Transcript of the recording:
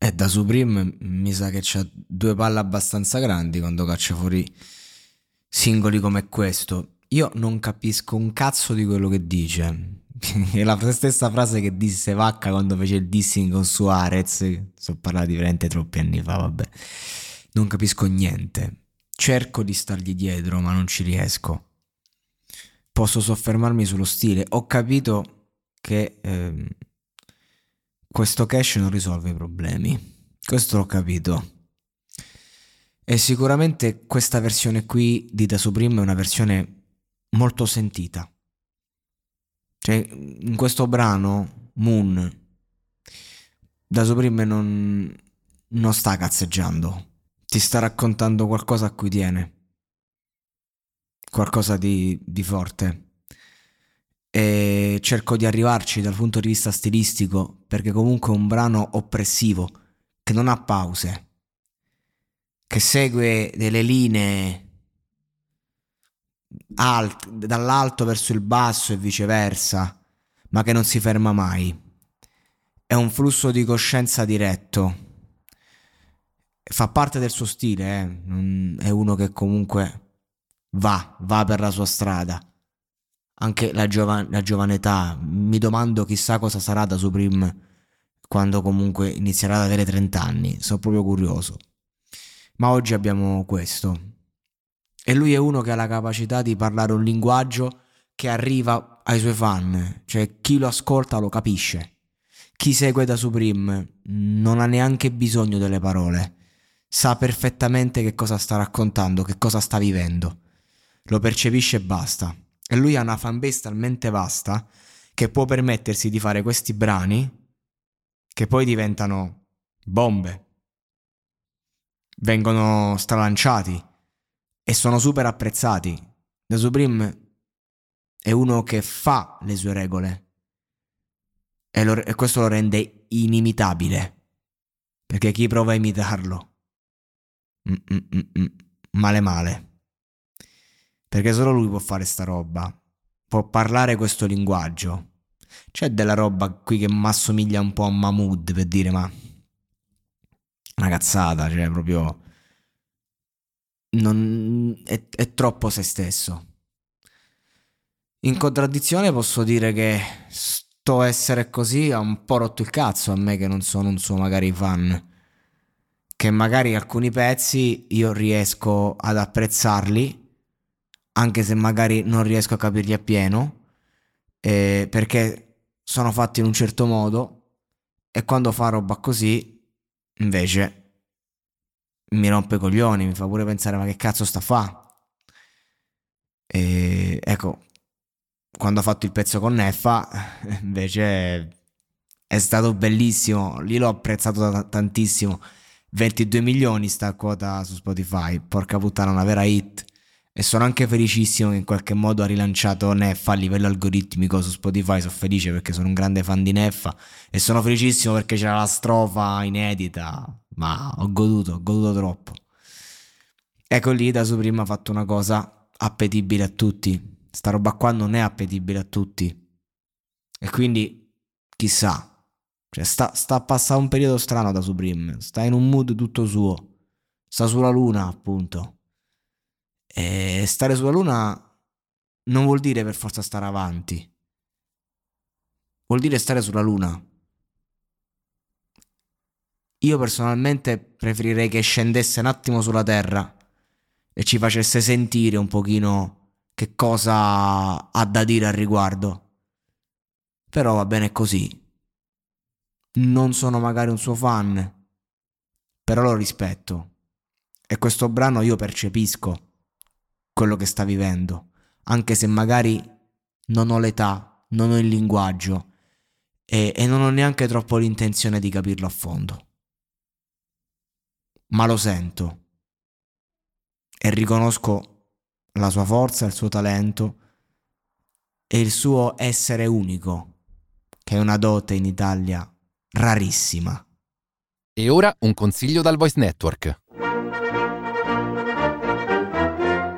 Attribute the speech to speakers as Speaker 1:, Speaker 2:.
Speaker 1: E da Supreme mi sa che c'ha due palle abbastanza grandi quando caccia fuori singoli come questo. Io non capisco un cazzo di quello che dice. È la stessa frase che disse Vacca quando fece il dissing con Suarez. Sono parlati veramente troppi anni fa, vabbè. Non capisco niente. Cerco di stargli dietro, ma non ci riesco. Posso soffermarmi sullo stile. Ho capito che ehm, questo cache non risolve i problemi. Questo l'ho capito. E sicuramente questa versione qui di Da Supreme è una versione molto sentita. Cioè, in questo brano, Moon, Da Supreme non, non sta cazzeggiando. Ti sta raccontando qualcosa a cui tiene. Qualcosa di, di forte e cerco di arrivarci dal punto di vista stilistico perché comunque è un brano oppressivo che non ha pause, che segue delle linee alt- dall'alto verso il basso e viceversa, ma che non si ferma mai. È un flusso di coscienza diretto. Fa parte del suo stile, eh? è uno che comunque va, va per la sua strada anche la, giova- la giovane età. Mi domando chissà cosa sarà da Supreme quando comunque inizierà ad avere 30 anni. Sono proprio curioso. Ma oggi abbiamo questo. E lui è uno che ha la capacità di parlare un linguaggio che arriva ai suoi fan. Cioè chi lo ascolta lo capisce. Chi segue da Supreme non ha neanche bisogno delle parole. Sa perfettamente che cosa sta raccontando, che cosa sta vivendo. Lo percepisce e basta. E lui ha una fanbase talmente vasta che può permettersi di fare questi brani che poi diventano bombe. Vengono stralanciati e sono super apprezzati. The Supreme è uno che fa le sue regole e, lo, e questo lo rende inimitabile. Perché chi prova a imitarlo, Mm-mm-mm, male male. Perché solo lui può fare sta roba. Può parlare questo linguaggio. C'è della roba qui che mi assomiglia un po' a Mahmood per dire, ma. Una cazzata, cioè proprio. Non... È, è troppo se stesso. In contraddizione posso dire che sto essere così ha un po' rotto il cazzo a me che non sono un suo magari fan. Che magari alcuni pezzi io riesco ad apprezzarli anche se magari non riesco a capirli appieno, eh, perché sono fatti in un certo modo e quando fa roba così, invece, mi rompe i coglioni, mi fa pure pensare ma che cazzo sta fa? E ecco, quando ho fatto il pezzo con Neffa, invece è stato bellissimo, lì l'ho apprezzato t- tantissimo. 22 milioni sta quota su Spotify, porca puttana, una vera hit. E sono anche felicissimo che in qualche modo ha rilanciato Neffa a livello algoritmico su Spotify. Sono felice perché sono un grande fan di Neffa. E sono felicissimo perché c'era la strofa inedita. Ma ho goduto, ho goduto troppo. Ecco lì da su prima ha fatto una cosa appetibile a tutti. Sta roba qua non è appetibile a tutti. E quindi, chissà. Cioè, sta, sta a passare un periodo strano da Supreme. Sta in un mood tutto suo. Sta sulla luna, appunto. E stare sulla Luna non vuol dire per forza stare avanti. Vuol dire stare sulla Luna. Io personalmente preferirei che scendesse un attimo sulla Terra e ci facesse sentire un pochino che cosa ha da dire al riguardo. Però va bene così. Non sono magari un suo fan, però lo rispetto. E questo brano io percepisco quello che sta vivendo, anche se magari non ho l'età, non ho il linguaggio e, e non ho neanche troppo l'intenzione di capirlo a fondo. Ma lo sento e riconosco la sua forza, il suo talento e il suo essere unico, che è una dote in Italia rarissima.
Speaker 2: E ora un consiglio dal Voice Network.